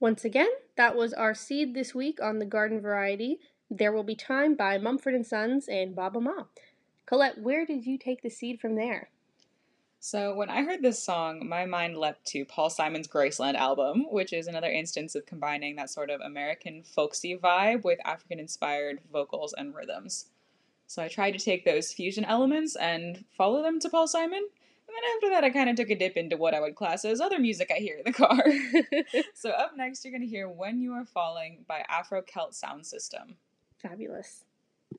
Once again, that was our seed this week on the garden variety. There Will Be Time by Mumford & Sons and Baaba Maal. Colette, where did you take the seed from there? So, when I heard this song, my mind leapt to Paul Simon's Graceland album, which is another instance of combining that sort of American folksy vibe with African inspired vocals and rhythms. So, I tried to take those fusion elements and follow them to Paul Simon, then after that, I kind of took a dip into what I would class as other music I hear in the car. so, up next, you're going to hear When You Are Falling by Afro Celt Sound System. Fabulous.